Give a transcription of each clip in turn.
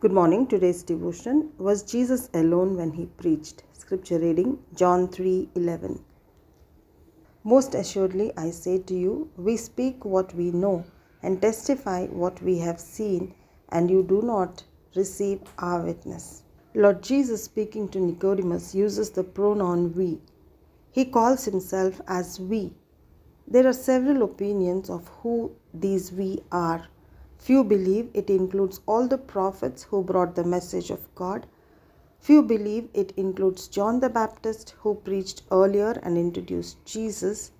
Good morning. Today's devotion was Jesus alone when he preached. Scripture reading John 3:11. Most assuredly I say to you, we speak what we know and testify what we have seen, and you do not receive our witness. Lord Jesus speaking to Nicodemus uses the pronoun we. He calls himself as we. There are several opinions of who these we are. Few believe it includes all the prophets who brought the message of God. Few believe it includes John the Baptist who preached earlier and introduced Jesus.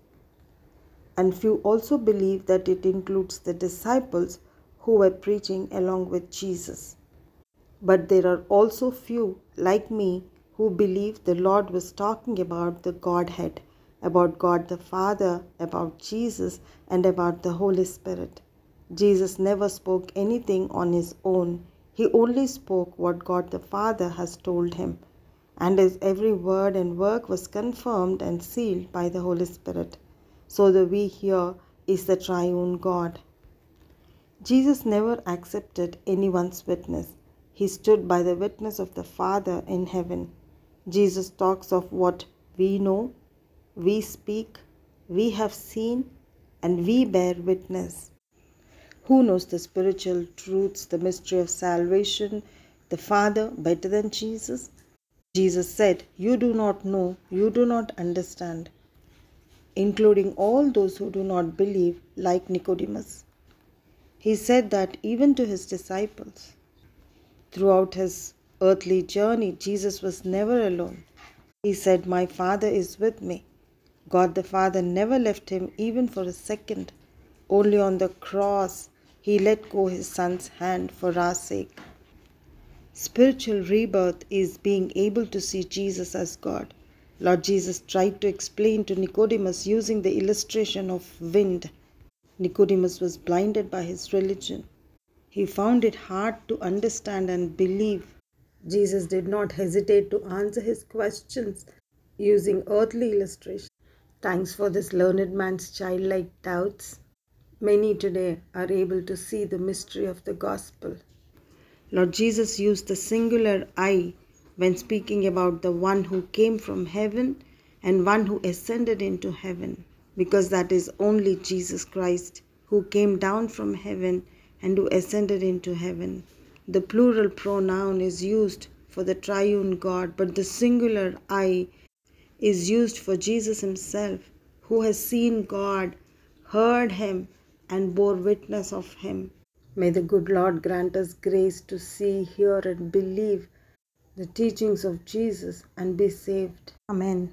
And few also believe that it includes the disciples who were preaching along with Jesus. But there are also few, like me, who believe the Lord was talking about the Godhead, about God the Father, about Jesus, and about the Holy Spirit. Jesus never spoke anything on his own. He only spoke what God the Father has told him. And his every word and work was confirmed and sealed by the Holy Spirit. So the we here is the triune God. Jesus never accepted anyone's witness. He stood by the witness of the Father in heaven. Jesus talks of what we know, we speak, we have seen, and we bear witness. Who knows the spiritual truths, the mystery of salvation, the Father better than Jesus? Jesus said, You do not know, you do not understand, including all those who do not believe, like Nicodemus. He said that even to his disciples. Throughout his earthly journey, Jesus was never alone. He said, My Father is with me. God the Father never left him even for a second. Only on the cross he let go his son's hand for our sake. Spiritual rebirth is being able to see Jesus as God. Lord Jesus tried to explain to Nicodemus using the illustration of wind. Nicodemus was blinded by his religion. He found it hard to understand and believe. Jesus did not hesitate to answer his questions using earthly illustration. Thanks for this learned man's childlike doubts. Many today are able to see the mystery of the gospel. Lord Jesus used the singular I when speaking about the one who came from heaven and one who ascended into heaven, because that is only Jesus Christ who came down from heaven and who ascended into heaven. The plural pronoun is used for the triune God, but the singular I is used for Jesus himself, who has seen God, heard him, and bore witness of him. May the good Lord grant us grace to see, hear, and believe the teachings of Jesus and be saved. Amen.